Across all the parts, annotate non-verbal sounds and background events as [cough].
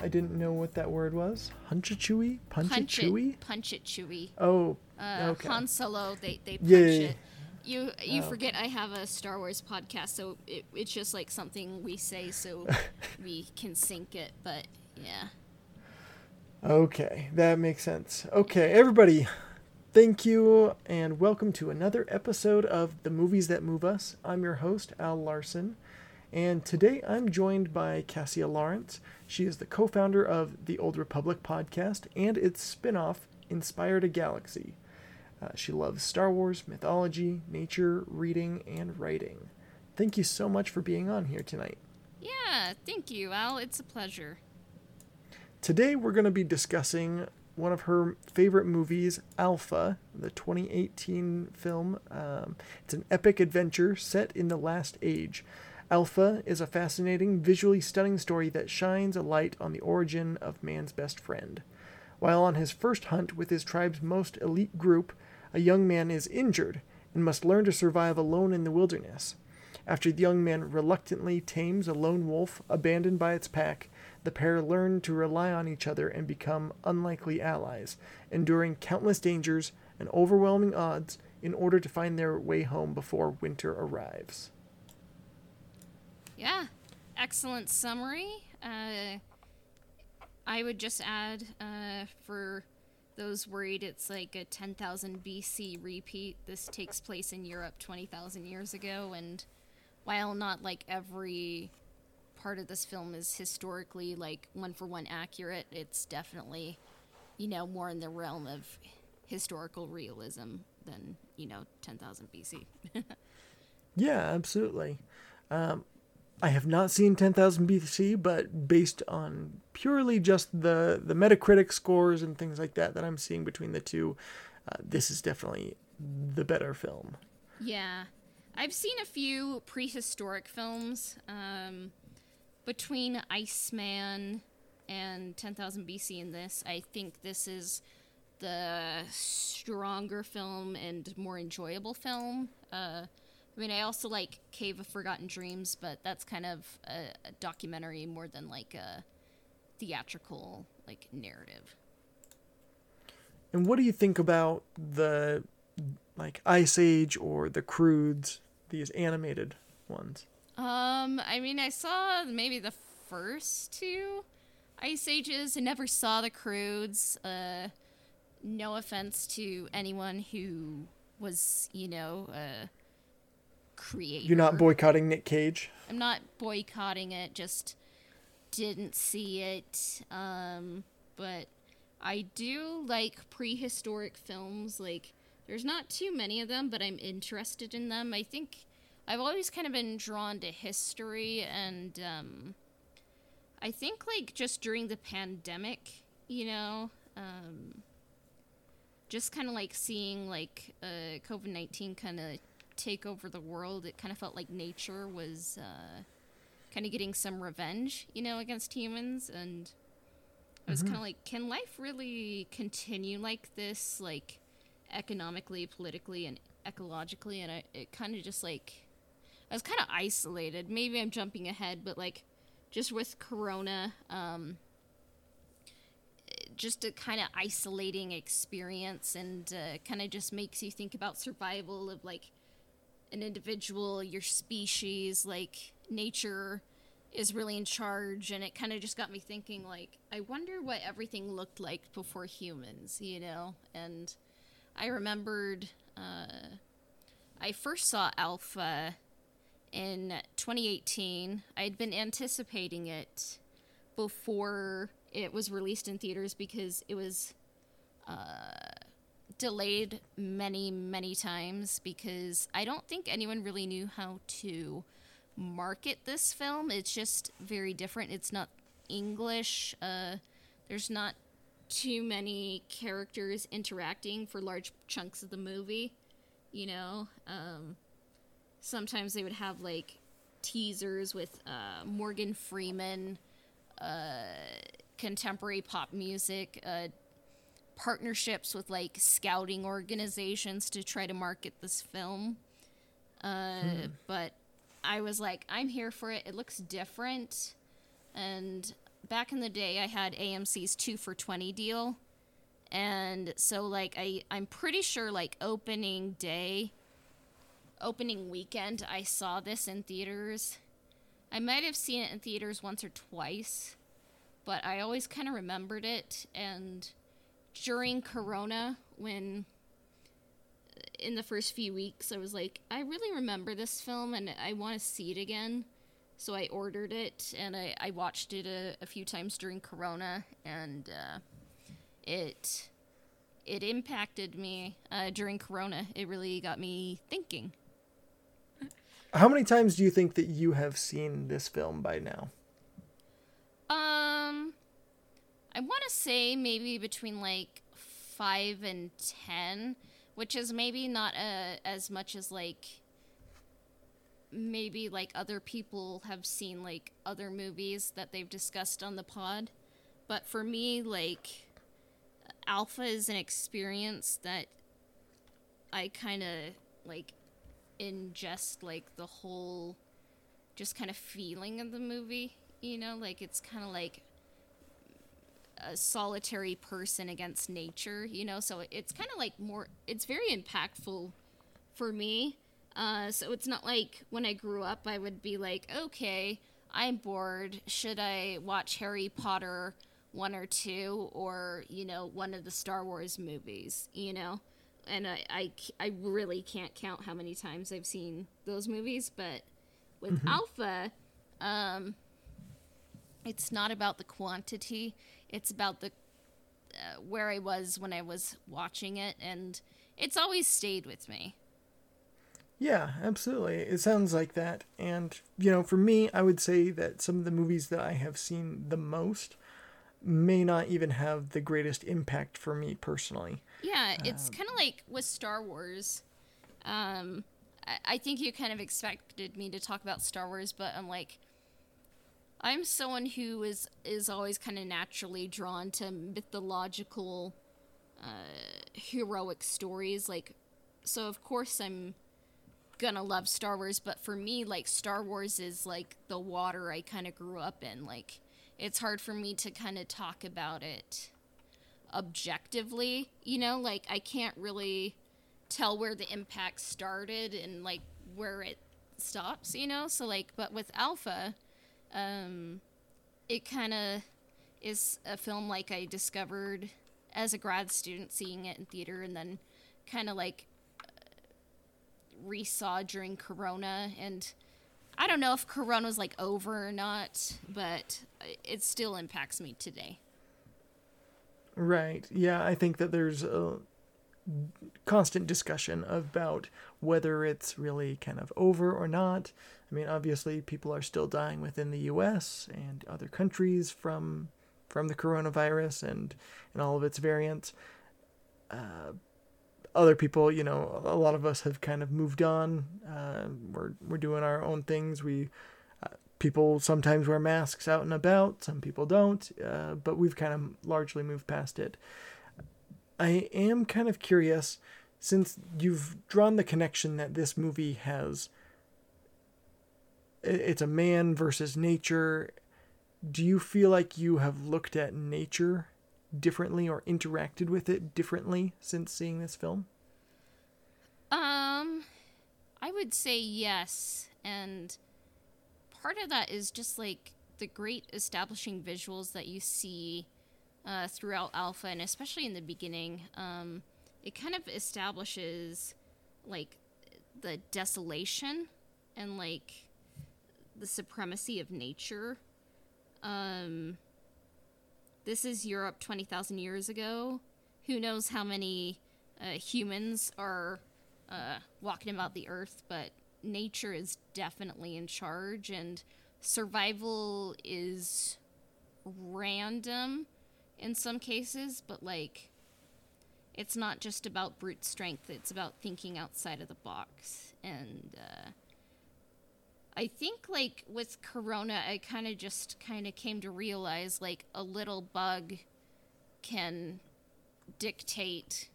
I didn't know what that word was. Hunchachui? Punch Punchatui? it, punch it, Chewie. Oh, Uh, okay. Han Solo, they they punch it. You you Oh. forget I have a Star Wars podcast, so it, it's just like something we say so [laughs] we can sync it. But yeah, Okay, that makes sense. Okay, everybody, thank you and welcome to another episode of The Movies That Move Us. I'm your host, Al Larson, and today I'm joined by Cassia Lawrence. She is the co founder of the Old Republic podcast and its spin off, Inspired a Galaxy. Uh, she loves Star Wars, mythology, nature, reading, and writing. Thank you so much for being on here tonight. yeah. Thank you, Al. It's a pleasure. Today we're going to be discussing one of her favorite movies, Alpha, the 2018 film. Um, it's an epic adventure set in the last age. Alpha is a fascinating, visually stunning story that shines a light on the origin of man's best friend. While on his first hunt with his tribe's most elite group, a young man is injured and must learn to survive alone in the wilderness. After the young man reluctantly tames a lone wolf abandoned by its pack, the pair learn to rely on each other and become unlikely allies, enduring countless dangers and overwhelming odds in order to find their way home before winter arrives. Yeah, excellent summary. Uh, I would just add uh, for those worried it's like a 10,000 BC repeat. This takes place in Europe 20,000 years ago, and while not like every part of this film is historically like one for one accurate, it's definitely, you know, more in the realm of historical realism than, you know, 10,000 BC. [laughs] Yeah, absolutely. Um, I have not seen 10,000 BC, but based on purely just the, the Metacritic scores and things like that that I'm seeing between the two, uh, this is definitely the better film. Yeah. I've seen a few prehistoric films um, between Iceman and 10,000 BC and this. I think this is the stronger film and more enjoyable film. Uh, I mean, I also like Cave of Forgotten Dreams, but that's kind of a, a documentary more than like a theatrical like narrative. And what do you think about the like Ice Age or the Croods, these animated ones? Um, I mean, I saw maybe the first two Ice Ages. I never saw the Croods. Uh, no offense to anyone who was, you know, a creator. You're not boycotting Nick Cage? I'm not boycotting it. Just didn't see it. Um, but I do like prehistoric films. Like, there's not too many of them, but I'm interested in them. I think I've always kind of been drawn to history, and um, I think like just during the pandemic, you know, um, just kind of like seeing like uh, COVID nineteen kind of take over the world. It kind of felt like nature was uh, kind of getting some revenge, you know, against humans, and I was kind of like, can life really continue like this, like economically, politically, and ecologically? And I, it kind of just like, I was kind of isolated. Maybe I'm jumping ahead, but like, just with Corona, um, just a kind of isolating experience, and uh, kind of just makes you think about survival of like an individual, your species, like nature is really in charge and it kind of just got me thinking like I wonder what everything looked like before humans, you know? And I remembered uh I first saw Alpha in 2018. I'd been anticipating it before it was released in theaters because it was delayed many, many times because I don't think anyone really knew how to market this film. It's just very different. It's not English. Uh, there's not too many characters interacting for large chunks of the movie. You know, um, sometimes they would have like teasers with uh, Morgan Freeman, uh, contemporary pop music, uh, partnerships with like scouting organizations to try to market this film. Uh, But I was like, I'm here for it. It looks different. And back in the day, I had AMC's two for twenty deal, and so like I I'm pretty sure like opening day, opening weekend, I saw this in theaters. I might have seen it in theaters once or twice, but I always kind of remembered it. And during Corona, when in the first few weeks, I was like, I really remember this film and I want to see it again. So I ordered it and I, I watched it a, a few times during Corona, and uh, it it impacted me uh, during Corona. It really got me thinking. How many times do you think that you have seen this film by now? Um, I want to say maybe between like five and ten, which is maybe not uh, as much as like maybe like other people have seen like other movies that they've discussed on the pod. But for me, like Alpha is an experience that I kind of like ingest like the whole just kind of feeling of the movie, you know, like it's kind of like a solitary person against nature, you know, so it's kind of like more it's very impactful for me uh, so it's not like when I grew up, I would be like, okay, I'm bored. Should I watch Harry Potter one or two, or you know, one of the Star Wars movies? You know, and I I, I really can't count how many times I've seen those movies, but with mm-hmm. Alpha, um, it's not about the quantity; it's about the uh, where I was when I was watching it, and it's always stayed with me. Yeah, absolutely. It sounds like that. And, you know, for me, I would say that some of the movies that I have seen the most may not even have the greatest impact for me personally. Yeah, it's um, kind of like with Star Wars. Um, I, I think you kind of expected me to talk about Star Wars, but I'm like, I'm someone who is is always kind of naturally drawn to mythological, uh, heroic stories. Like, so of course I'm gonna love Star Wars, but for me, like Star Wars is like the water I kind of grew up in. Like it's hard for me to kind of talk about it objectively, you know, like I can't really tell where the impact started and like where it stops, you know? So like but with Alpha, um it kind of is a film like I discovered as a grad student seeing it in theater and then kind of like resaw during Corona, and I don't know if Corona was like over or not, but it still impacts me today. Right. Yeah, I think that there's a constant discussion about whether it's really kind of over or not. I mean, obviously, people are still dying within the U.S. and other countries from from the coronavirus and and all of its variants. Uh, other people, you know, a lot of us have kind of moved on. Uh, we're we're doing our own things. We uh, people sometimes wear masks out and about. Some people don't, uh, but we've kind of largely moved past it. I am kind of curious, since you've drawn the connection that this movie has. It's a man versus nature. Do you feel like you have looked at nature differently or interacted with it differently since seeing this film? Um, I would say yes. And part of that is just like the great establishing visuals that you see uh, throughout Alpha, and especially in the beginning. Um, it kind of establishes like the desolation and like the supremacy of nature. Um, this is Europe 20,000 years ago. Who knows how many uh, humans are uh, walking about the earth, but nature is definitely in charge, and survival is random in some cases, but like it's not just about brute strength, it's about thinking outside of the box. And uh, I think like with Corona, I kind of just kind of came to realize like a little bug can dictate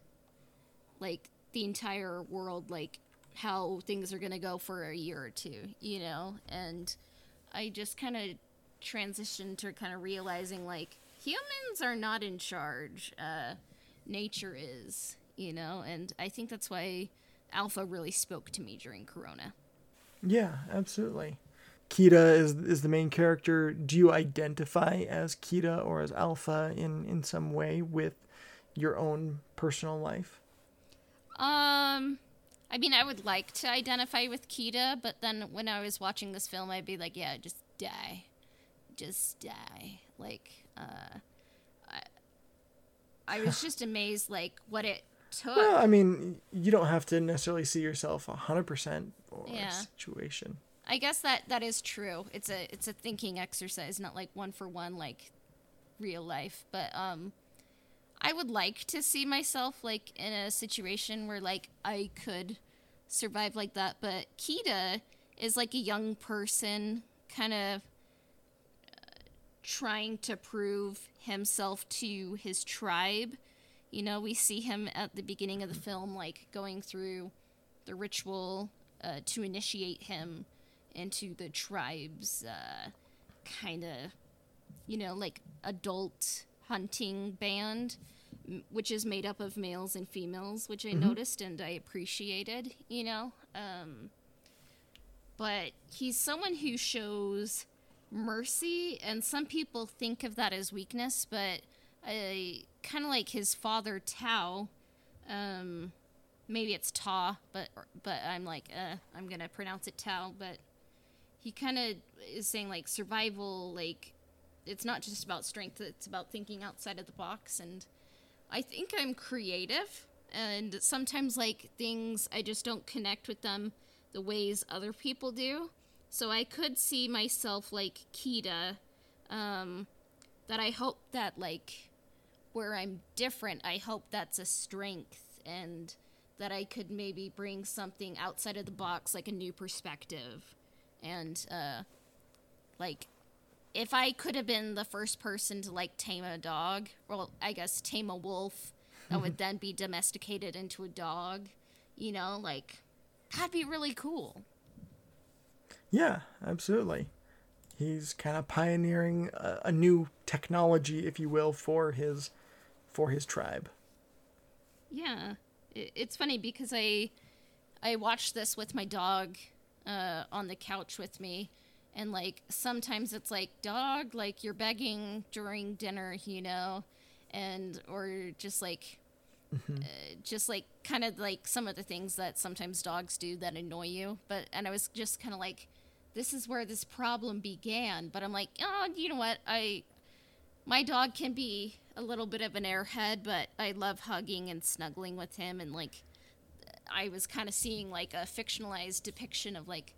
like the entire world, like how things are gonna go for a year or two, you know. And I just kind of transitioned to kind of realizing like humans are not in charge. Uh, nature is, you know, and I think that's why Alpha really spoke to me during Corona. Yeah, absolutely. Kita is is the main character. Do you identify as Kita or as Alpha in in some way with your own personal life? Um, I mean, I would like to identify with Kita, but then when I was watching this film, I'd be like, yeah, just die, just die. Like, uh, I, I was just amazed, like what it took. Well, I mean, you don't have to necessarily see yourself hundred percent for Yeah. situation. I guess that that is true. It's a it's a thinking exercise, not like one for one like real life. But um I would like to see myself like in a situation where like I could survive like that. But Kita is like a young person kind of trying to prove himself to his tribe. You know, we see him at the beginning of the film, like going through the ritual uh, to initiate him into the tribe's uh, kind of, you know, like adult hunting band, which is made up of males and females, which I noticed and I appreciated, you know. Um, but he's someone who shows mercy, and some people think of that as weakness, but I kind of like his father Tao. Um, maybe it's Ta, but but I'm like, uh, I'm gonna pronounce it Tao. But he kind of is saying like survival, like it's not just about strength; it's about thinking outside of the box. And I think I'm creative, and sometimes like things I just don't connect with them the ways other people do. So I could see myself like Kita, um, that I hope that like where I'm different, I hope that's a strength and that I could maybe bring something outside of the box, like a new perspective. And, uh, like, if I could have been the first person to, like, tame a dog, well, I guess tame a wolf that would [laughs] then be domesticated into a dog, you know, like, that'd be really cool. Yeah, absolutely. He's kind of pioneering a, a new technology, if you will, for his for his tribe. Yeah, it's funny because I I watched this with my dog uh, on the couch with me, and like sometimes it's like dog, like you're begging during dinner, you know, and or just like uh, just like kind of like some of the things that sometimes dogs do that annoy you. But and I was just kind of like, this is where this problem began. But I'm like, oh, you know what, I my dog can be a little bit of an airhead, but I love hugging and snuggling with him. And like, I was kind of seeing like a fictionalized depiction of like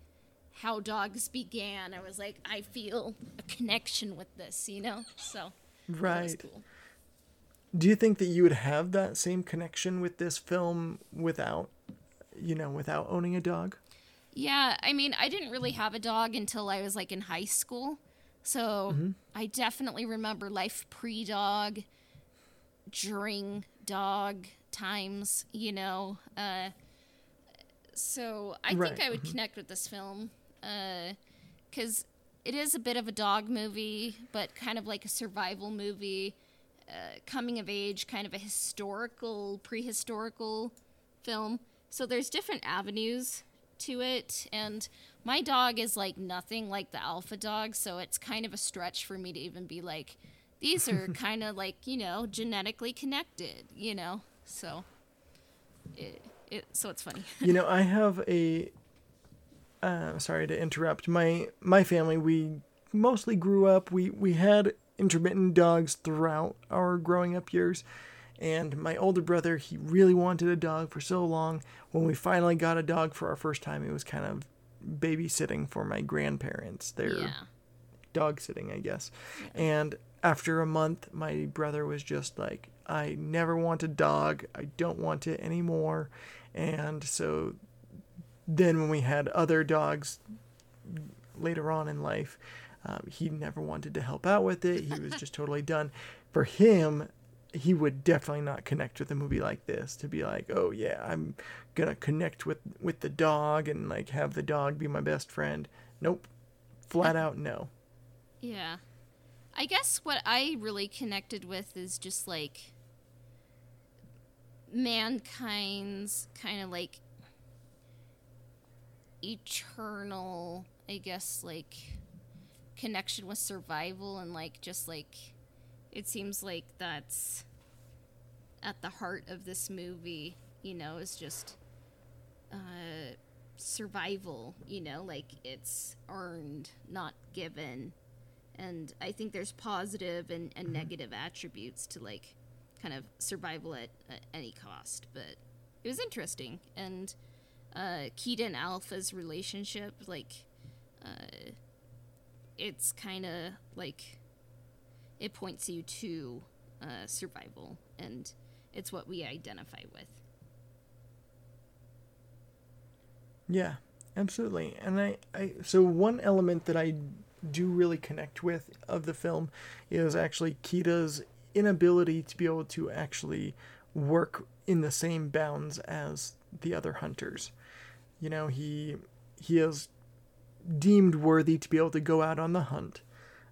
how dogs began. I was like, I feel a connection with this, you know? So Right. cool. Do you think that you would have that same connection with this film without, you know, without owning a dog? Yeah, I mean, I didn't really have a dog until I was like in high school. So I definitely remember life pre dog, during dog times, you know. Uh, so I Right, think I would connect with this film because it is a bit of a dog movie, but kind of like a survival movie, uh, coming of age, kind of a historical, prehistorical film. So there's different avenues to it, and my dog is like nothing like the alpha dog, so it's kind of a stretch for me to even be like, these are [laughs] kind of like you know genetically connected, you know. So it, it so it's funny. [laughs] you know, I have a. Uh, sorry to interrupt. My my family, we mostly grew up. We we had intermittent dogs throughout our growing up years, and my older brother, he really wanted a dog for so long. When we finally got a dog for our first time, it was kind of babysitting for my grandparents. They're yeah. dog sitting, I guess. And after a month, my brother was just like, I never want a dog. I don't want it anymore. And so then when we had other dogs later on in life, um, he never wanted to help out with it. He was [laughs] just totally done. For him, he would definitely not connect with a movie like this to be like, oh yeah, I'm gonna connect with with the dog and like have the dog be my best friend. Nope, flat out no. Yeah. I guess what I really connected with is just like mankind's kind of like eternal, I guess, like connection with survival and like just like it seems like that's at the heart of this movie, you know, is just uh survival, you know, like it's earned, not given. And I think there's positive and, and negative attributes to like kind of survival at, at any cost. But it was interesting. And uh, and Alpha's relationship, like, uh, it's kind of like it points you to uh, survival, and it's what we identify with. Yeah, absolutely. And I, I so one element that I do really connect with of the film is actually Kita's inability to be able to actually work in the same bounds as the other hunters. You know, he he is deemed worthy to be able to go out on the hunt,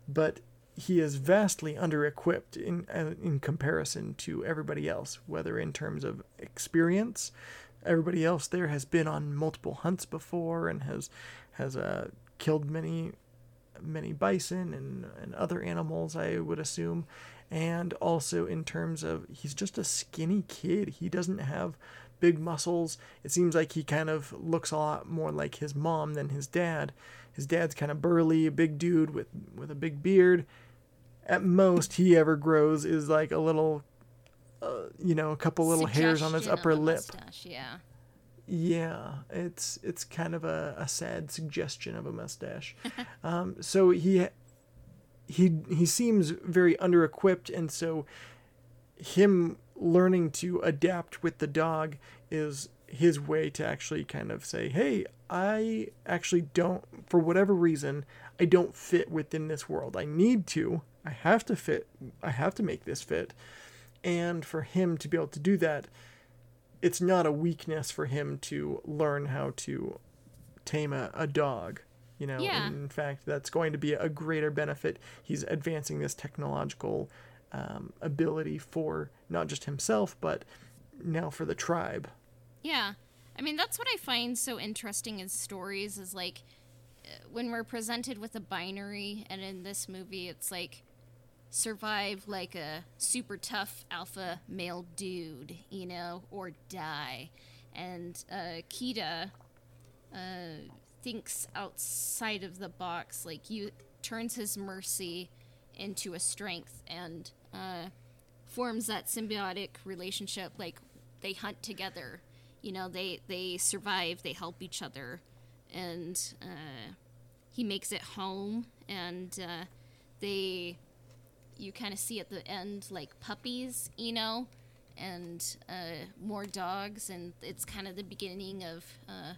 but he is vastly under-equipped in uh, in comparison to everybody else, whether in terms of experience. Everybody else there has been on multiple hunts before and has has uh, killed many many bison and, and other animals, I would assume. And also in terms of he's just a skinny kid. He doesn't have big muscles. It seems like he kind of looks a lot more like his mom than his dad. His dad's kind of burly, a big dude with with a big beard. At most, he ever grows is like a little, uh, you know, a couple little hairs on his upper lip. mustache, yeah. Yeah, it's it's kind of a, a sad suggestion of a mustache. [laughs] um, so he he he seems very under equipped, and so him learning to adapt with the dog is his way to actually kind of say, "Hey, I actually don't, for whatever reason, I don't fit within this world. I need to. I have to fit. I have to make this fit." And for him to be able to do that, it's not a weakness for him to learn how to tame a, a dog. You know, Yeah. in fact, that's going to be a greater benefit. He's advancing this technological um, ability for not just himself, but now for the tribe. Yeah. I mean, that's what I find so interesting in stories is like uh, when we're presented with a binary, and in this movie, it's like survive like a super tough alpha male dude, you know, or die. And uh, Kita uh, thinks outside of the box, like you turns his mercy into a strength and uh, forms that symbiotic relationship. Like they hunt together, you know, they they survive, they help each other, and uh, he makes it home, and uh, they you kind of see at the end like puppies, you know, and uh, more dogs, and it's kind of the beginning of uh,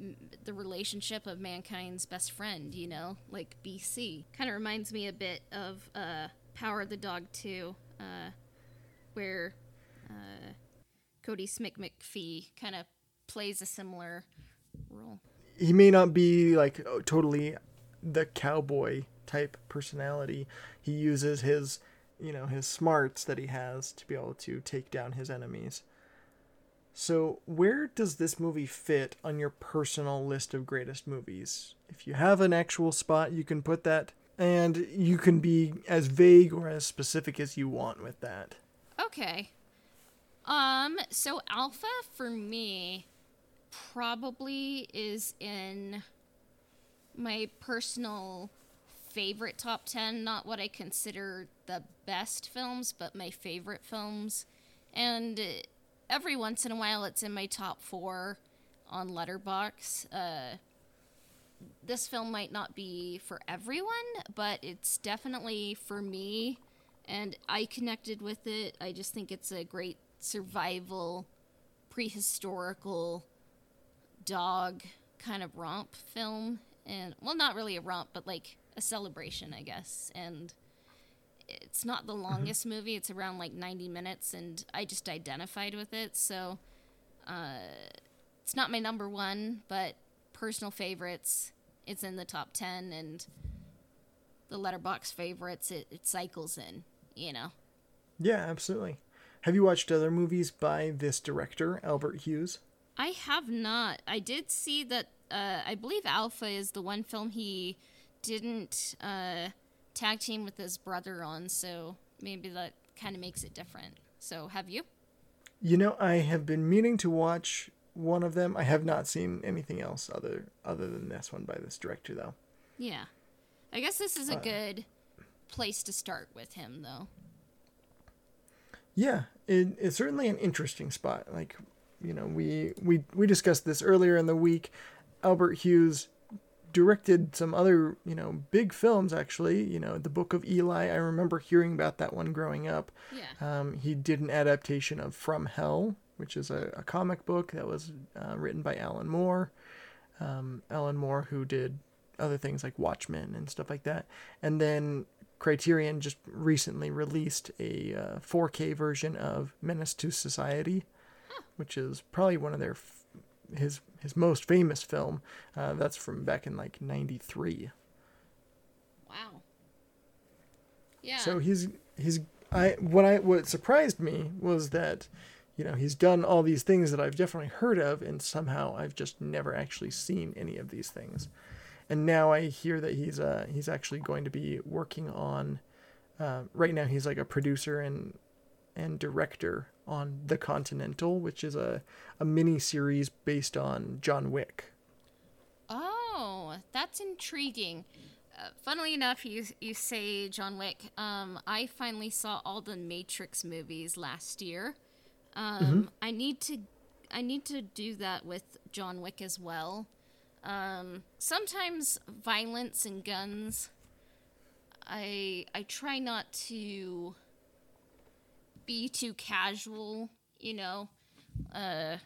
m- the relationship of mankind's best friend, you know, like BC. Kind of reminds me a bit of uh, Power of the Dog 2, uh, where uh, Kodi Smit-McPhee kind of plays a similar role. He may not be like totally the cowboy type personality. He uses his, you know, his smarts that he has to be able to take down his enemies. So, where does this movie fit on your personal list of greatest movies? If you have an actual spot, you can put that, and you can be as vague or as specific as you want with that. Okay. Um, so Alpha for me probably is in my personal favorite top 10, not what I consider the best films, but my favorite films. And uh, every once in a while it's in my top 4 on Letterboxd. Uh this film might not be for everyone, but it's definitely for me and I connected with it. I just think it's a great survival, prehistorical dog kind of romp film. And, well, not really a romp, but like a celebration, I guess. And it's not the longest movie, it's around like 90 minutes, and I just identified with it. So uh, it's not my number one, but personal favorites, it's in the top 10. And the Letterboxd favorites, it, it cycles in, you know. Yeah, absolutely. Have you watched other movies by this director, Albert Hughes? I have not. I did see that. Uh, I believe Alpha is the one film he didn't uh, tag team with his brother on, so maybe that kind of makes it different. So, have you? You know, I have been meaning to watch one of them. I have not seen anything else other other than this one by this director, though. Yeah, I guess this is a uh, good place to start with him, though. Yeah, it, it's certainly an interesting spot. Like, you know, we we we discussed this earlier in the week. Albert Hughes directed some other, you know, big films actually. You know, The Book of Eli. I remember hearing about that one growing up. Yeah. Um, he did an adaptation of From Hell, which is a, a comic book that was uh, written by Alan Moore. Um, Alan Moore, who did other things like Watchmen and stuff like that. And then Criterion just recently released a uh, 4K version of Menace II Society, huh. which is probably one of their f- his his most famous film. Uh, that's from back in like '93. Wow. Yeah. So he's he's I what I what surprised me was that you know he's done all these things that I've definitely heard of, and somehow I've just never actually seen any of these things and now I hear that he's uh he's actually going to be working on. Uh, right now, he's like a producer and and director on The Continental, which is a a mini series based on John Wick. Oh, that's intriguing. Uh, funnily enough, you you say John Wick. Um, I finally saw all the Matrix movies last year. Um, mm-hmm. I need to I need to do that with John Wick as well. Um, sometimes violence and guns. I I try not to be too casual, you know, uh,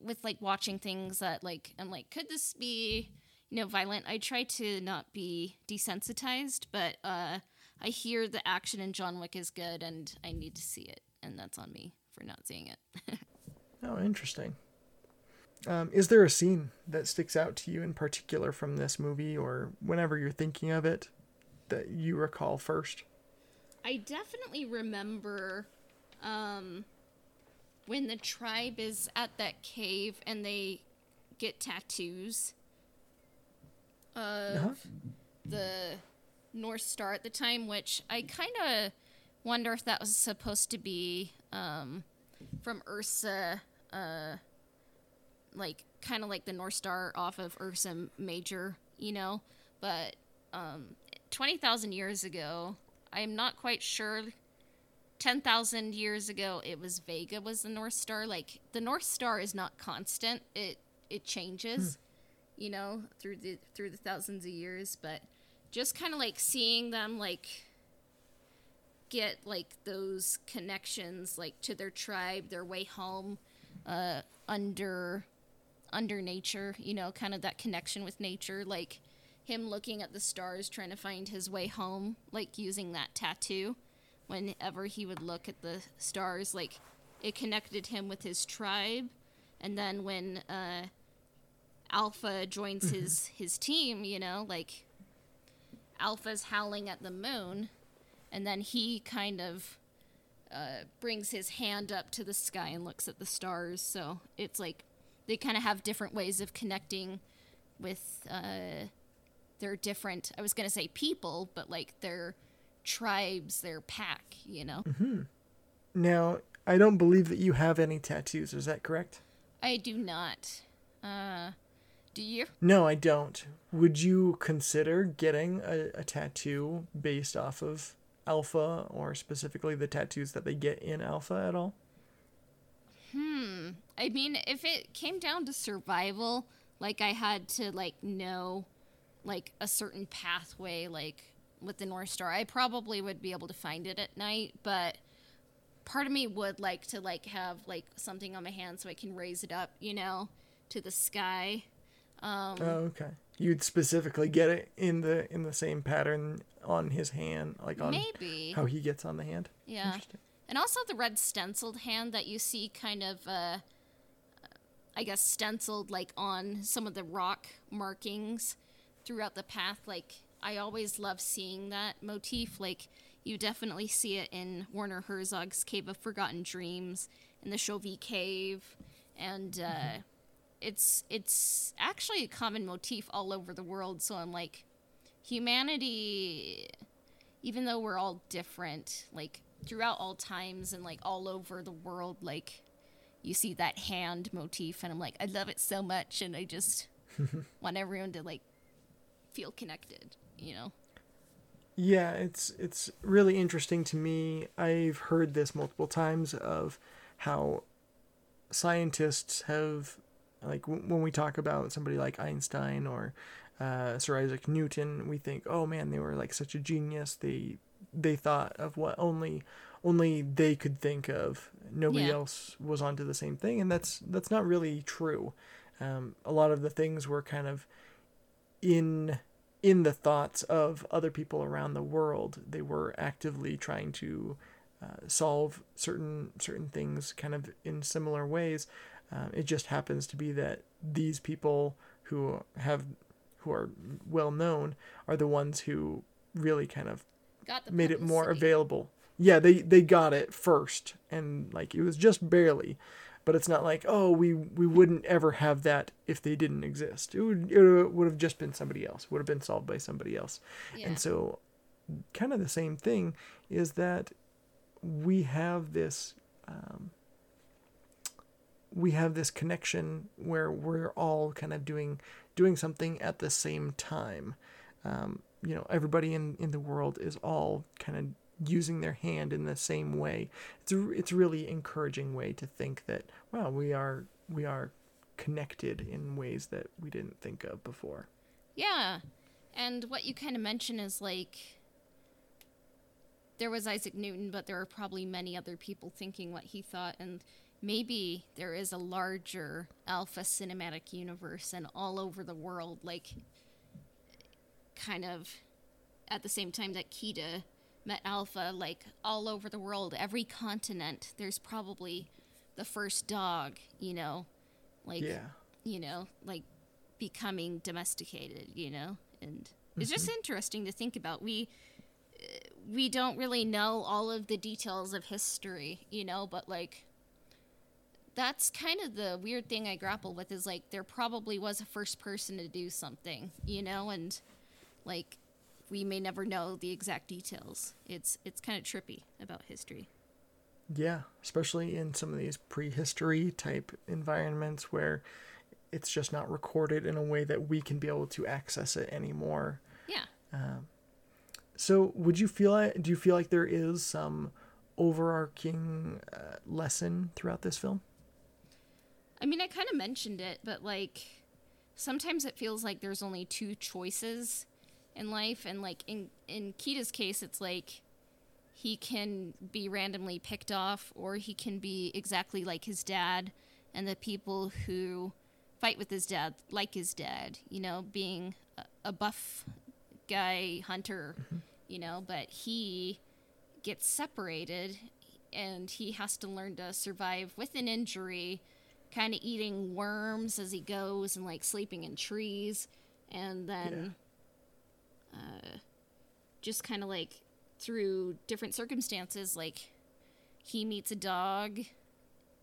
with like watching things that like I'm like, could this be, you know, violent? I try to not be desensitized, but uh, I hear the action in John Wick is good, and I need to see it, and that's on me for not seeing it. [laughs] oh, interesting. Um, is there a scene that sticks out to you in particular from this movie or whenever you're thinking of it that you recall first? I definitely remember um, when the tribe is at that cave and they get tattoos of uh-huh. the North Star at the time, which I kind of wonder if that was supposed to be um, from Ursa. Uh, like kind of like the North Star off of Ursa Major, you know. But um, twenty thousand years ago, I'm not quite sure. Ten thousand years ago, it was Vega was the North Star. Like the North Star is not constant; it it changes, hmm. you know, through the through the thousands of years. But just kind of like seeing them like get like those connections like to their tribe, their way home, uh, under under nature, you know, kind of that connection with nature, like him looking at the stars trying to find his way home, like using that tattoo whenever he would look at the stars, like it connected him with his tribe. And then when uh, Alpha joins mm-hmm. his his team, you know, like Alpha's howling at the moon, and then he kind of uh, brings his hand up to the sky and looks at the stars. So it's like they kind of have different ways of connecting with uh, their different. I was gonna say people, but like their tribes, their pack. You know. Mm-hmm. Now, I don't believe that you have any tattoos. Is that correct? I do not. Uh, do you? No, I don't. Would you consider getting a, a tattoo based off of Alpha or specifically the tattoos that they get in Alpha at all? Hmm. I mean, if it came down to survival, like I had to like know like a certain pathway like with the North Star, I probably would be able to find it at night, but part of me would like to like have like something on my hand so I can raise it up, you know, to the sky. Um, oh, okay. You'd specifically get it in the in the same pattern on his hand, like on maybe how he gets on the hand. Yeah. And also the red stenciled hand that you see kind of, uh, I guess, stenciled like on some of the rock markings throughout the path. Like I always love seeing that motif. Like you definitely see it in Werner Herzog's Cave of Forgotten Dreams, in the Chauvet Cave, and uh, mm-hmm. it's it's actually a common motif all over the world. So I'm like, humanity, even though we're all different, like throughout all times and like all over the world, like you see that hand motif, and I'm like, I love it so much, and I just [laughs] want everyone to like feel connected, you know. Yeah, it's it's really interesting to me. I've heard this multiple times of how scientists have like w- when we talk about somebody like Einstein or uh, Sir Isaac Newton, we think, oh man, they were like such a genius. They they thought of what only only they could think of. Nobody yeah. else was onto the same thing, and that's that's not really true. Um, a lot of the things were kind of in in the thoughts of other people around the world. They were actively trying to uh, solve certain certain things, kind of in similar ways. Uh, it just happens to be that these people who have who are well known are the ones who really kind of made it more available. Yeah, they they got it first, and like it was just barely, but it's not like oh we we wouldn't ever have that if they didn't exist. It would it would have just been somebody else. Would have been solved by somebody else, yeah. and so kind of the same thing is that we have this. Um, we have this connection where we're all kind of doing doing something at the same time. Um, you know, everybody in, in the world is all kind of using their hand in the same way. It's a, it's a really encouraging way to think that wow, we are we are connected in ways that we didn't think of before. Yeah. And what you kind of mention is like there was Isaac Newton, but there are probably many other people thinking what he thought and maybe there is a larger alpha cinematic universe and all over the world like kind of at the same time that Kida met alpha like all over the world. Every continent there's probably the first dog you know? Like yeah. you know like becoming domesticated you know? And it's mm-hmm. just interesting to think about. We we don't really know all of the details of history you know? But like that's kind of the weird thing I grapple with is like there probably was a first person to do something, you know, and like we may never know the exact details. It's it's kind of trippy about history. Yeah, especially in some of these prehistory type environments where it's just not recorded in a way that we can be able to access it anymore. Yeah. Um, so, would you feel like do you feel like there is some overarching uh, lesson throughout this film? I mean, I kind of mentioned it, but like sometimes it feels like there's only two choices in life and like in in Kida's case it's like he can be randomly picked off or he can be exactly like his dad and the people who fight with his dad like his dad, you know, being a, a buff guy hunter, mm-hmm. you know, but he gets separated and he has to learn to survive with an injury kind of eating worms as he goes and like sleeping in trees and then. Uh, just kind of like through different circumstances like he meets a dog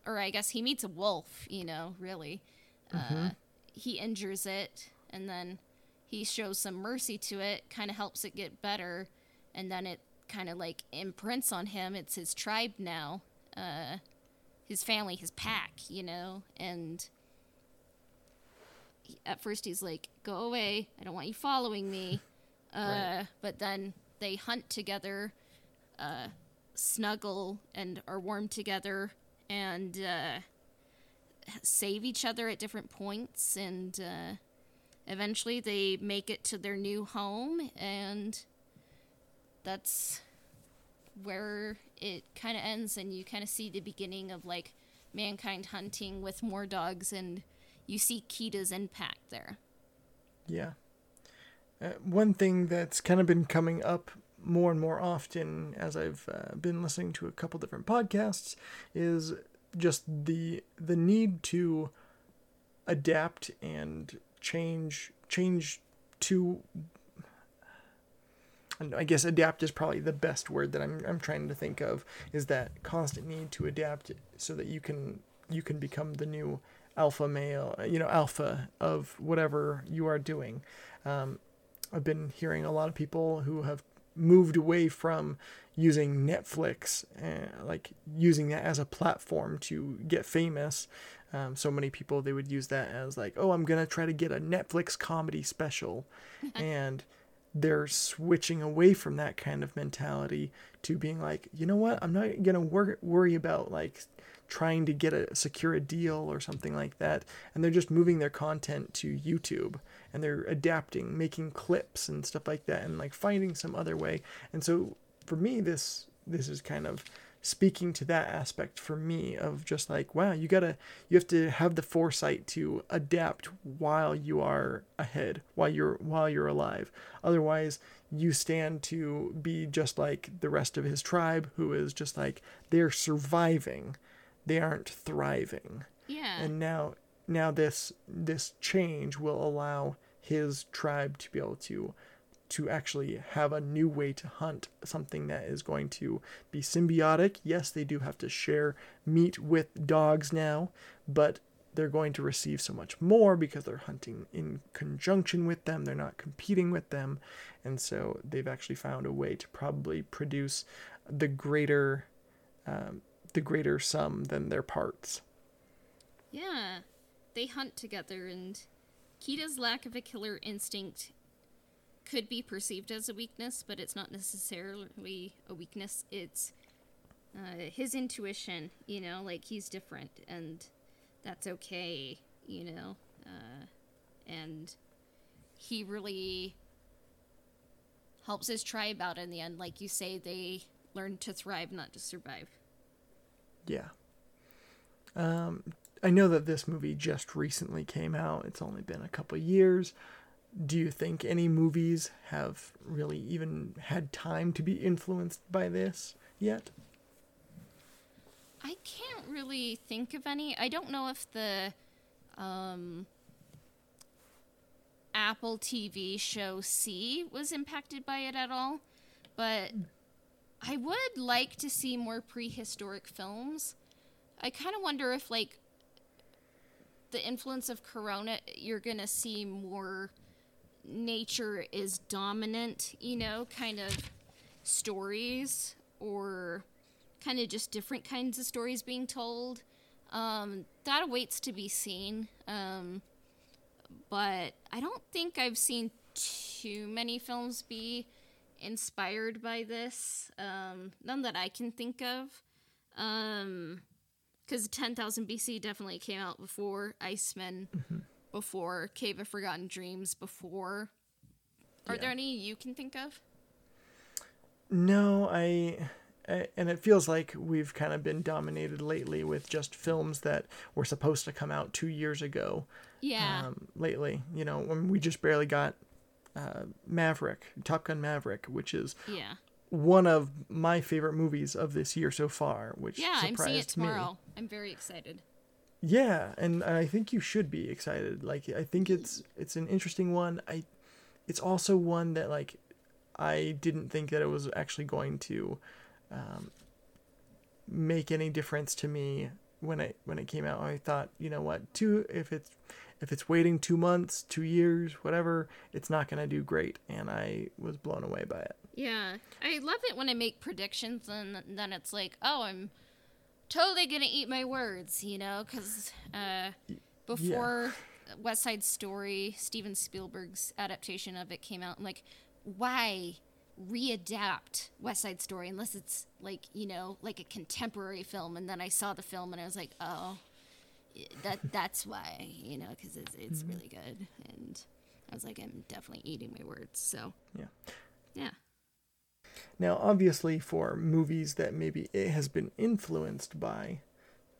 or i guess he meets a wolf you know really mm-hmm. uh, he injures it and then he shows some mercy to it kind of helps it get better and then it kind of like imprints on him it's his tribe now uh, his family, his pack, you know, and at first he's like, "Go away! I don't want you following me." Uh, right. But then they hunt together, uh, snuggle, and are warm together, and uh, save each other at different points, and uh, eventually they make it to their new home, and that's where it kind of ends and you kind of see the beginning of like mankind hunting with more dogs and you see Kita's impact there. Yeah. Uh, one thing that's kind of been coming up more and more often as I've uh, been listening to a couple different podcasts is just the the need to adapt and change change to I guess adapt is probably the best word that I'm I'm trying to think of is that constant need to adapt so that you can you can become the new alpha male, you know, alpha of whatever you are doing. Um, I've been hearing a lot of people who have moved away from using Netflix, uh, like using that as a platform to get famous. Um, so many people they would use that as like, oh, I'm gonna try to get a Netflix comedy special, [laughs] and they're switching away from that kind of mentality to being like, you know what, I'm not gonna wor- worry about like trying to get a secure a deal or something like that and they're just moving their content to YouTube and they're adapting making clips and stuff like that and like finding some other way. And so for me this this is kind of speaking to that aspect for me of just like wow you gotta you have to have the foresight to adapt while you are ahead while you're while you're alive. Otherwise you stand to be just like the rest of his tribe who is just like they're surviving they aren't thriving. Yeah. And now now this this change will allow his tribe to be able to to actually have a new way to hunt something that is going to be symbiotic. Yes, they do have to share meat with dogs now, but they're going to receive so much more because they're hunting in conjunction with them. They're not competing with them. And so they've actually found a way to probably produce the greater um, the greater sum than their parts. Yeah, they hunt together, and Keda's lack of a killer instinct could be perceived as a weakness, but it's not necessarily a weakness. It's uh, his intuition, you know, like he's different, and that's okay, you know. Uh, and he really helps his tribe out in the end. Like you say, they learn to thrive, not to survive. Yeah. Um, I know that this movie just recently came out. It's only been a couple years. Do you think any movies have really even had time to be influenced by this yet? I can't really think of any. I don't know if the um, Apple TV show See was impacted by it at all, but I would like to see more prehistoric films. I kind of wonder if, like, the influence of Corona, you're going to see more nature is dominant, you know, kind of stories or kind of just different kinds of stories being told. Um, that awaits to be seen. Um, but I don't think I've seen too many films be inspired by this. Um, none that I can think of. Um, because 10,000 BC definitely came out before Iceman, mm-hmm. before Cave of Forgotten Dreams, before. Are yeah. there any you can think of? No, I, I, and it feels like we've kind of been dominated lately with just films that were supposed to come out two years ago. Yeah. Um, lately, you know, when we just barely got uh, Maverick, Top Gun Maverick, which is yeah one of my favorite movies of this year so far. Which yeah, I'm seeing it tomorrow. Me. I'm very excited. Yeah, and I think you should be excited. Like I think it's it's an interesting one. I it's also one that like I didn't think that it was actually going to um, make any difference to me when it when it came out. I thought, you know what, two if it's if it's waiting two months, two years, whatever, it's not gonna do great. And I was blown away by it. Yeah, I love it when I make predictions and then it's like, oh, I'm totally gonna eat my words, you know, because uh, before yeah. West Side Story, Steven Spielberg's adaptation of it came out, I'm like, why? readapt West Side Story unless it's like you know like a contemporary film. And then I saw the film and I was like, oh, that that's why you know because it's it's mm-hmm. really good. And I was like, I'm definitely eating my words. So yeah, yeah. Now, obviously, for movies that maybe it has been influenced by,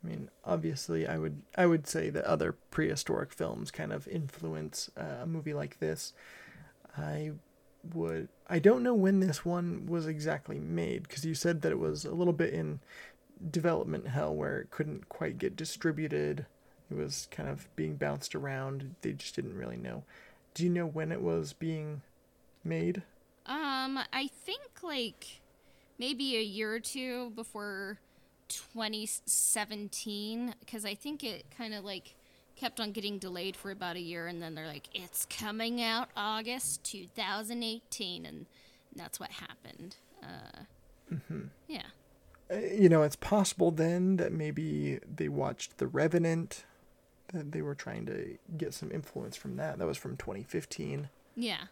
I mean, obviously, I would I would say that other prehistoric films kind of influence uh, a movie like this. I would I don't know when this one was exactly made because you said that it was a little bit in development hell where it couldn't quite get distributed. It was kind of being bounced around. They just didn't really know. Do you know when it was being made? Um, I think like maybe a year or two before 2017, because I think it kind of like kept on getting delayed for about a year, and then they're like, it's coming out August 2018, and that's what happened. Uh, Mhm. Yeah. Uh, You know, it's possible then that maybe they watched The Revenant, that they were trying to get some influence from that. That was from 2015. Yeah.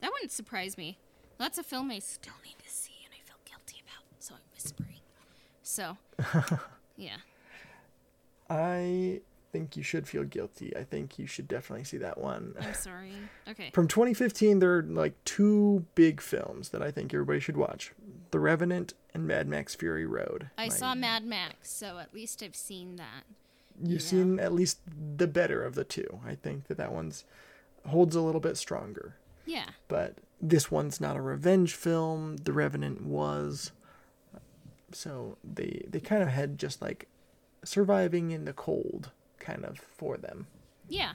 That wouldn't surprise me. That's a film I still need to see and I feel guilty about, so I'm whispering. So, [laughs] yeah. I think you should feel guilty. I think you should definitely see that one. I'm sorry. Okay. From 2015, there are like two big films that I think everybody should watch The Revenant and Mad Max Fury Road. I saw Mad Max, so at least I've seen that. You've yeah. seen at least the better of the two. I think that that one's holds a little bit stronger. Yeah. But this one's not a revenge film. The Revenant was. So they they kind of had just like surviving in the cold kind of for them. Yeah.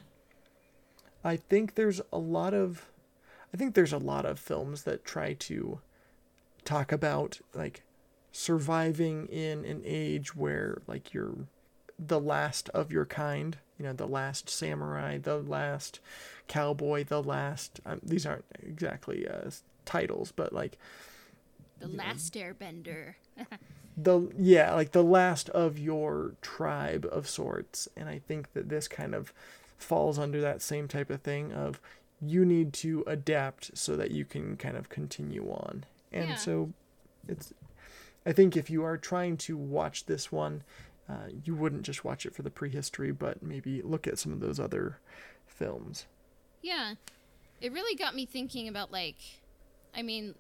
I think there's a lot of I think there's a lot of films that try to talk about like surviving in an age where like you're the last of your kind, you know, the last samurai, the last cowboy, the last um, these aren't exactly uh, titles, but like The Last Airbender. [laughs] the yeah like the last of your tribe of sorts and i think that this kind of falls under that same type of thing of you need to adapt so that you can kind of continue on and Yeah. so it's i think if you are trying to watch this one uh, you wouldn't just watch it for the prehistory but maybe look at some of those other films Yeah. It really got me thinking about like I mean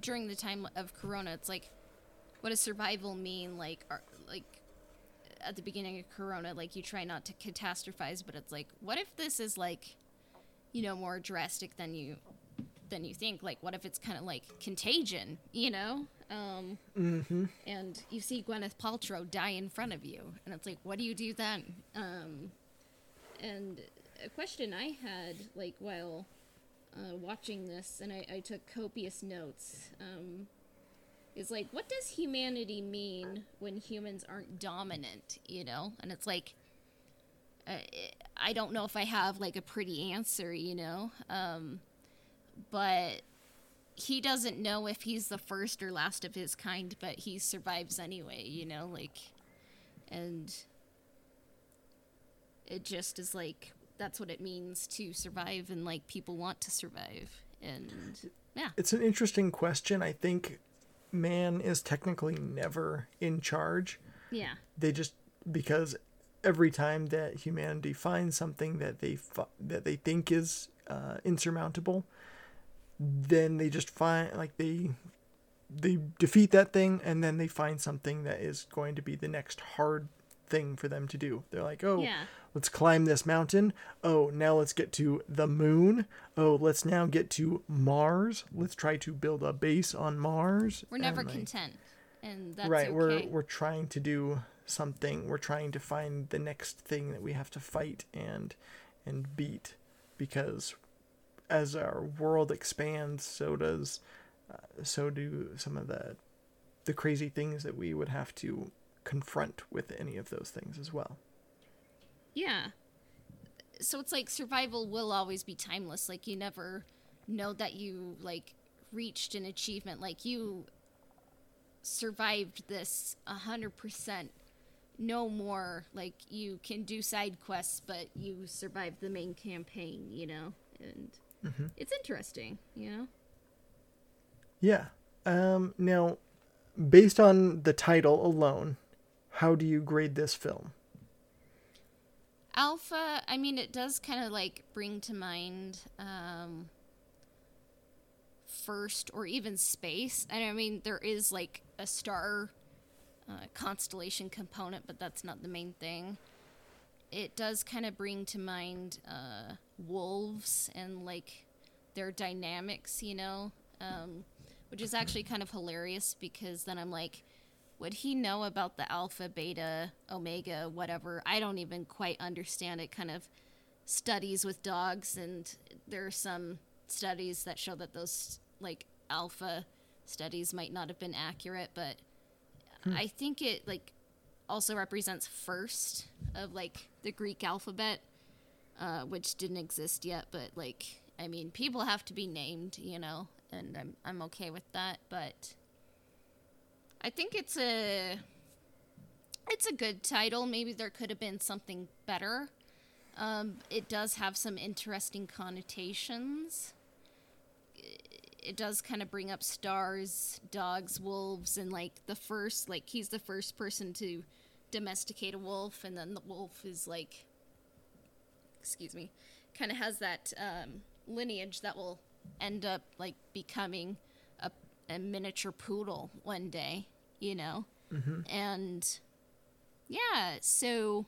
during the time of corona it's like what does survival mean like are, like at the beginning of corona like you try not to catastrophize but it's like what if this is like you know more drastic than you than you think like what if it's kind of like contagion you know um mm-hmm. and you see Gwyneth Paltrow die in front of you, and it's like, what do you do then? Um, and a question I had, like while uh, watching this, and I, I took copious notes, um, is like, what does humanity mean when humans aren't dominant? You know, and it's like, uh, I don't know if I have like a pretty answer, you know, um, but he doesn't know if he's the first or last of his kind, but he survives anyway, you know, like, and it just is like that's what it means to survive, and like people want to survive, and yeah, it's an interesting question. I think man is technically never in charge. Yeah, they just because every time that humanity finds something that they that they think is uh, insurmountable, then they just find like they they defeat that thing and then they find something that is going to be the next hard thing for them to do. They're like, "Oh, Yeah. let's climb this mountain. Oh, now let's get to the moon. Oh, let's now get to Mars. Let's try to build a base on Mars." we're never And, like, content, and that's right okay. we're we're trying to do something we're trying to find the next thing that we have to fight and and beat because as our world expands so does uh, so do some of the the crazy things that we would have to confront with any of those things as well Yeah. So it's like survival will always be timeless. Like you never know that you like reached an achievement. Like you survived this a hundred percent. No more. Like you can do side quests, but you survived the main campaign. You know, and it's interesting. You know. yeah um now based on the title alone how do you grade this film Alpha, I mean, it does kind of like bring to mind um, first or even space. And I mean, there is like a star uh, constellation component, but that's not the main thing. It does kind of bring to mind uh, wolves and like their dynamics, you know, um, which is actually kind of hilarious because then I'm like, would he know about the alpha, beta, omega, whatever? I don't even quite understand it. Kind of studies with dogs, and there are some studies that show that those like alpha studies might not have been accurate, but I think it like also represents first of like the Greek alphabet, uh, which didn't exist yet. But like, I mean, people have to be named, you know, and I'm I'm okay with that. But I think it's a it's a good title. Maybe there could have been something better. Um, it does have some interesting connotations. It does kind of bring up stars, dogs, wolves, and like the first, like he's the first person to domesticate a wolf, and then the wolf is like, excuse me, kind of has that um, lineage that will end up like becoming a, a miniature poodle one day, you know? And yeah, so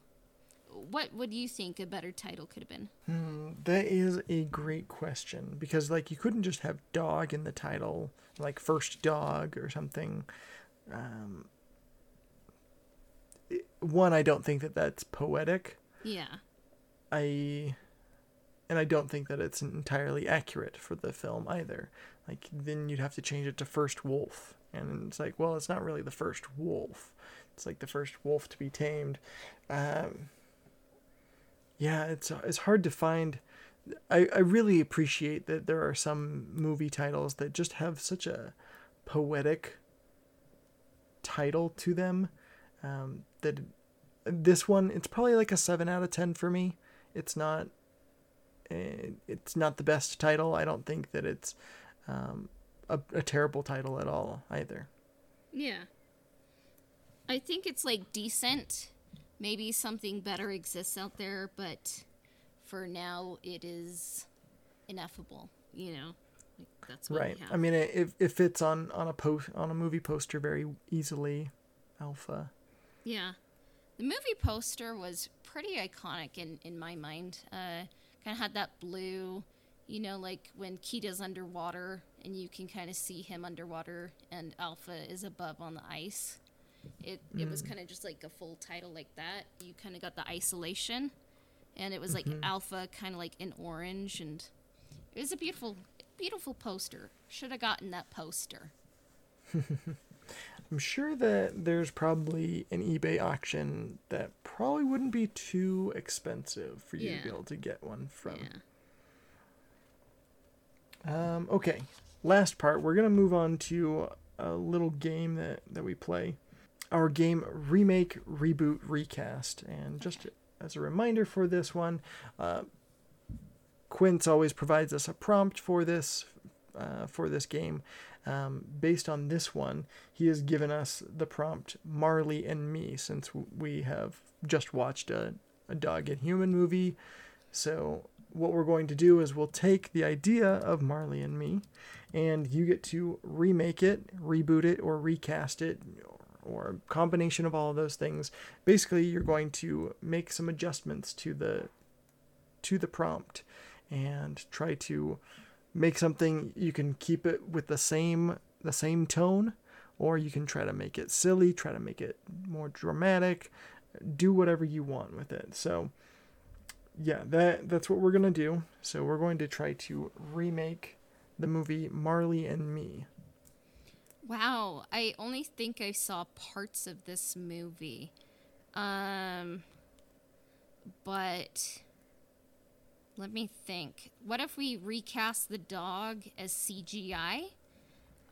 what would you think a better title could have been? That is a great question because like you couldn't just have dog in the title, like first dog or something. Um, one, I don't think that that's poetic. Yeah. I and I don't think that it's entirely accurate for the film either. Like then you'd have to change it to first wolf, and it's like, well, it's not really the first wolf. It's like the first wolf to be tamed. Um, yeah, it's it's hard to find. I, I really appreciate that there are some movie titles that just have such a poetic title to them. Um, that this one, it's probably like a seven out of ten for me. It's not. eh, It's not the best title. I don't think that it's um, a, a terrible title at all either. Yeah. I think it's like decent. Maybe something better exists out there, but for now it is ineffable, you know. Like that's what Right. I mean, it, it fits on on a post on a movie poster very easily. Alpha. Yeah. The movie poster was pretty iconic in, in my mind. Uh, kind of had that blue, you know, like when Keda's underwater and you can kind of see him underwater and Alpha is above on the ice. It, it was kind of just like a full title like that. You kind of got the isolation. And it was like Alpha kind of like in orange. And it was a beautiful, beautiful poster. Should have gotten that poster. [laughs] I'm sure that there's probably an eBay auction that probably wouldn't be too expensive for you to be able to get one from. Yeah. Um, okay, last part. We're gonna move on to a little game that that we play. Our game remake, reboot, recast, and just as a reminder for this one, uh, Quince always provides us a prompt for this uh, for this game. Um, based on this one, he has given us the prompt Marley and Me since we have just watched a, a dog and human movie. So what we're going to do is we'll take the idea of Marley and Me, and you get to remake it, reboot it, or recast it, or a combination of all of those things. Basically, you're going to make some adjustments to the to the prompt and try to make something you can keep it with the same the same tone or you can try to make it silly try to make it more dramatic do whatever you want with it. So yeah that that's what we're going to do. So we're going to try to remake the movie Marley and Me. Wow, I only think I saw parts of this movie. Um but let me think. What if we recast the dog as CGI?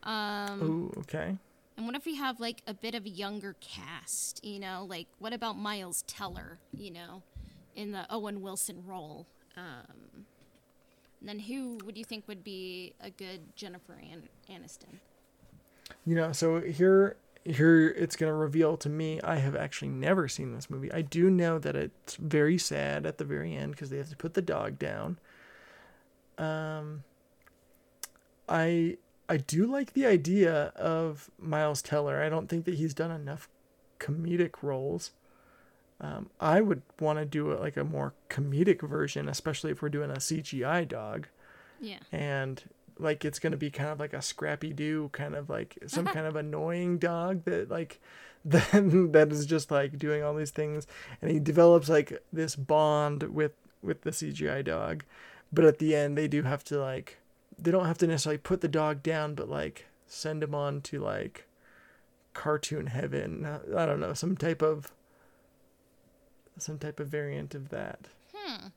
Um oh okay and what if we have like a bit of a younger cast, you know? Like what about Miles Teller, you know, in the Owen Wilson role? Um and then who would you think would be a good Jennifer An- Aniston? you know so here here it's going to reveal to me i have actually never seen this movie. I do know that it's very sad at the very end because they have to put the dog down. Um i i do like the idea of miles teller. I don't think that he's done enough comedic roles. Um, i would want to do it like a more comedic version especially if we're doing a cgi dog. Yeah. and like it's gonna be kind of like a scrappy do kind of like [laughs] some kind of annoying dog that like [laughs] then that is just like doing all these things and he develops like this bond with with the CGI dog but at the end they do have to like they don't have to necessarily put the dog down, but like send him on to like cartoon heaven. I don't know, some type of some type of variant of that. Hmm.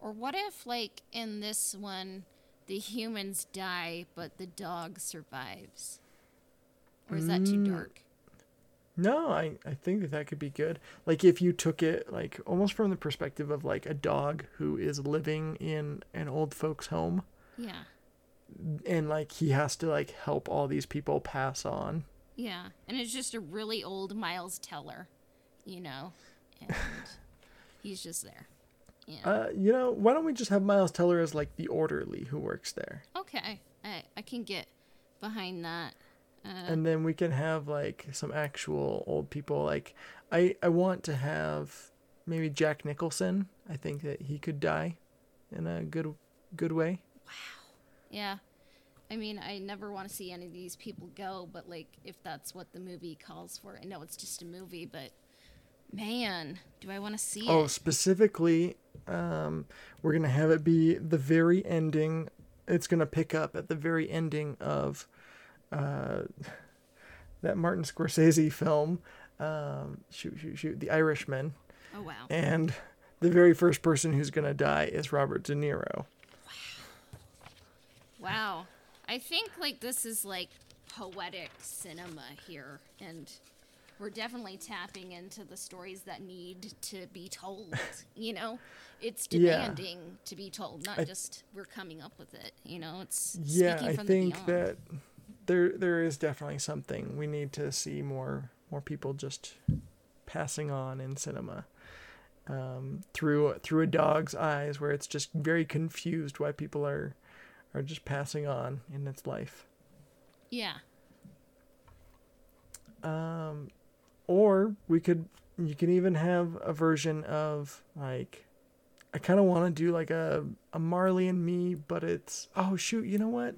Or what if, like, in this one, the humans die, but the dog survives? Or is that too Mm. dark? No, I, I think that that could be good. Like if you took it like almost from the perspective of like a dog who is living in an old folks home Yeah. and like he has to like help all these people pass on. Yeah. And it's just a really old Miles Teller, you know? And [laughs] he's just there. Yeah. Uh, you know, why don't we just have Miles Teller as like the orderly who works there? okay. I, I can get behind that. Uh, and then we can have like some actual old people like i i want to have maybe jack nicholson i think that he could die in a good good way Wow. Yeah. I mean, I never want to see any of these people go, but like, if that's what the movie calls for, I know it's just a movie, but man, do I want to see oh it? specifically um we're gonna have it be the very ending it's gonna pick up at the very ending of uh [laughs] that martin scorsese film um shoot shoot shoot the irishman Oh wow. and the very first person who's gonna die is robert de niro Wow. Wow. I think like this is like poetic cinema here, and we're definitely tapping into the stories that need to be told. [laughs] you know, it's Yeah. demanding to be told, not I- just we're coming up with it. You know, it's yeah speaking i think that there there is definitely something we need to see more more people just passing on in cinema um, through through a dog's eyes where it's just very confused why people are are just passing on in its life Yeah. um, or we could you can even have a version of like I kind of want to do like a a Marley and Me, but it's oh shoot, you know what?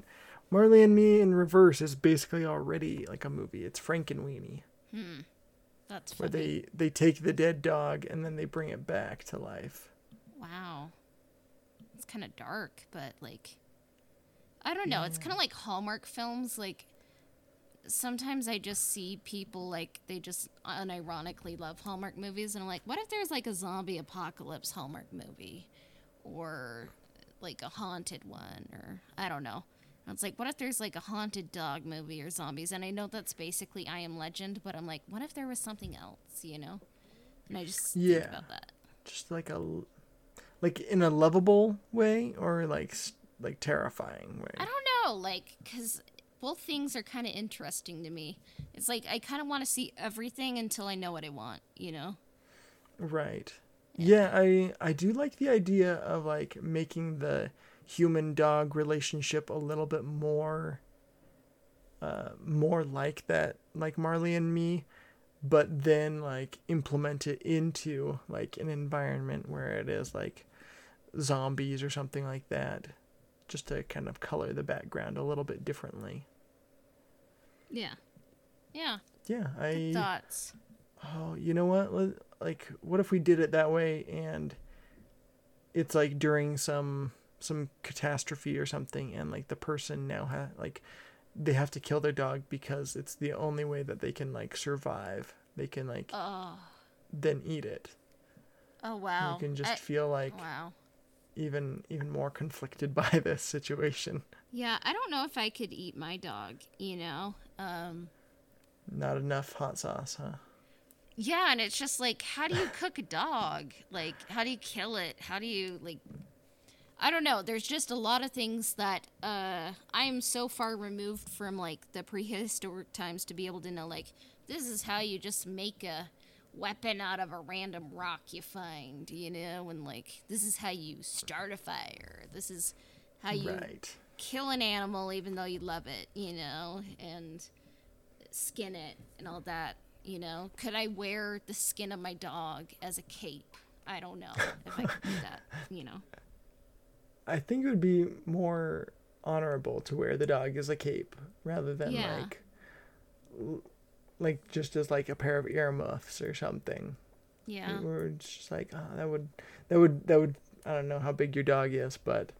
Marley and Me in reverse is basically already like a movie. It's Frankenweenie, Hmm. That's where they they take the dead dog and then they bring it back to life. Wow. It's kind of dark, but like I don't know. It's kind of like Hallmark films like sometimes I just see people like they just unironically love Hallmark movies and I'm like, what if there's like a zombie apocalypse Hallmark movie or like a haunted one or I don't know. And it's like, what if there's like a haunted dog movie or zombies? And I know that's basically I Am Legend, but I'm like, what if there was something else, you know? And I just think Yeah. about that. Just like a like in a lovable way or like like terrifying way. I don't know, like, because both things are kind of interesting to me. It's like I kind of want to see everything until I know what I want, you know? Right. Yeah, I I do like the idea of like making the human dog relationship a little bit more uh more like that like Marley and me, but then like implement it into like an environment where it is like zombies or something like that just to kind of color the background a little bit differently. Yeah. Yeah. Yeah, Good I thoughts. Oh, you know what? Let- Like, what if we did it that way and it's like during some some catastrophe or something, and like the person now ha like they have to kill their dog because it's the only way that they can like survive. They can like Oh. then eat it. Oh, wow. You can just I- feel like wow. even even more conflicted [laughs] by this situation. Yeah, I don't know if I could eat my dog, you know? Um, Not enough hot sauce, huh? yeah, and it's just like, how do you cook a dog? Like, how do you kill it? How do you, like, I don't know. There's just a lot of things that uh, I am so far removed from, like, the prehistoric times to be able to know, like, this is how you just make a weapon out of a random rock you find, you know? And, like, this is how you start a fire. This is how you Right. Kill an animal even though you love it, you know, and skin it and all that, you know. Could I wear the skin of my dog as a cape? I don't know if I could do that, [laughs] you know. I think it would be more honorable to wear the dog as a cape rather than Yeah. like like just as like a pair of earmuffs or something. Yeah. Or it's just like oh, that would that would that would I don't know how big your dog is, but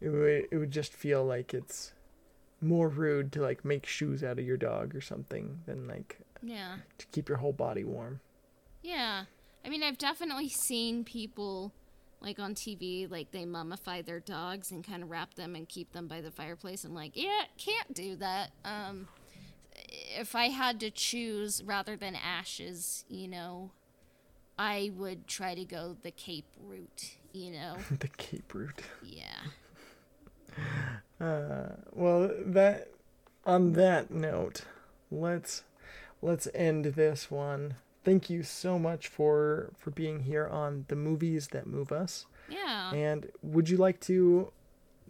it would it would just feel like it's more rude to like make shoes out of your dog or something than like Yeah. to keep your whole body warm. Yeah. I mean, I've definitely seen people like on TV, like they mummify their dogs and kind of wrap them and keep them by the fireplace. I'm like, yeah, can't do that. Um, if I had to choose rather than ashes, you know, I would try to go the cape route, you know? [laughs] the cape route. Yeah. Uh, well, that on that note, let's let's end this one. Thank you so much for for being here on the movies that move us. Yeah. And would you like to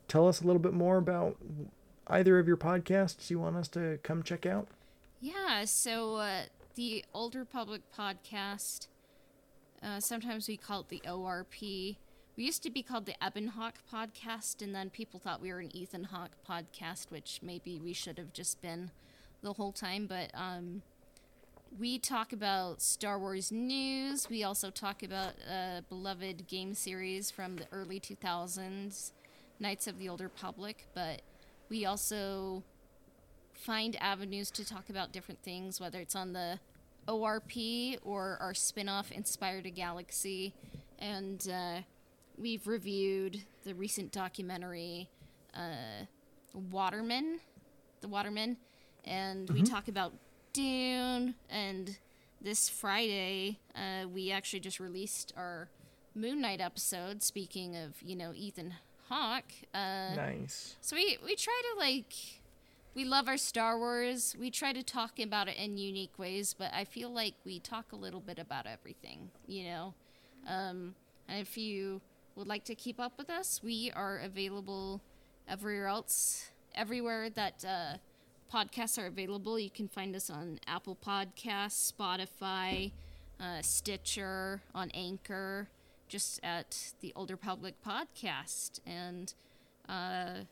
tell us a little bit more about either of your podcasts you want us to come check out? Yeah, so uh, the Old Republic podcast, uh, sometimes we call it the ORP. We used to be called the Ebon Hawk podcast, and then people thought we were an Ethan Hawke podcast, which maybe we should have just been the whole time. But um, we talk about Star Wars news. We also talk about a beloved game series from the early 2000s, Knights of the Old Republic. But we also find avenues to talk about different things, whether it's on the ORP or our spin off Inspired a Galaxy. And uh, we've reviewed the recent documentary uh, Waterman, The Waterman, and we talk about Dune. And this Friday, uh, we actually just released our Moon Knight episode. Speaking of, you know, Ethan Hawke. Uh, Nice. so we we try to like we love our Star Wars. We try to talk about it in unique ways, but I feel like we talk a little bit about everything, you know. Um, and if you would like to keep up with us, we are available everywhere else, everywhere that uh, podcasts are available. You can find us on Apple Podcasts, Spotify, uh, Stitcher, on Anchor, just at the Old Republic Podcast, and. Uh,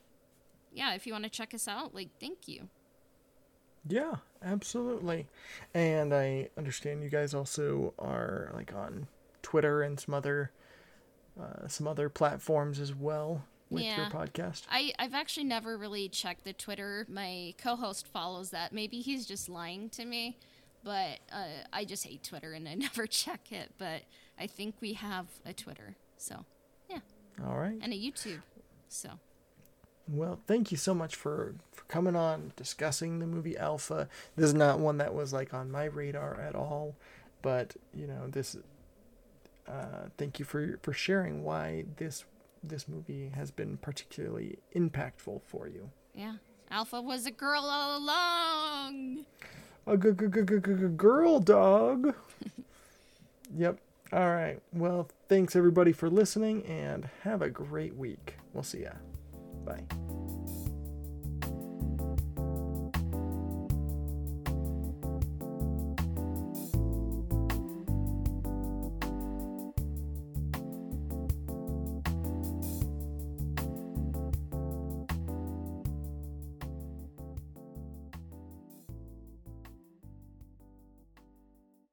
yeah, if you want to check us out, like, thank you. Yeah, absolutely. And I understand you guys also are like on Twitter and some other uh, some other platforms as well with your podcast. I, I've actually never really checked the Twitter. My co host follows that. Maybe he's just lying to me, but uh, I just hate Twitter and I [laughs] never check it. But I think we have a Twitter, so, yeah, All right. and a YouTube, so. Well, thank you so much for, for coming on, discussing the movie Alpha. This is not one that was like on my radar at all, but you know this. Uh, thank you for for sharing why this this movie has been particularly impactful for you. Yeah. Alpha was a girl all along. A g- g- g- g- g- girl dog. [laughs] yep. All right. Well, thanks everybody for listening, and have a great week. We'll see ya. Bye.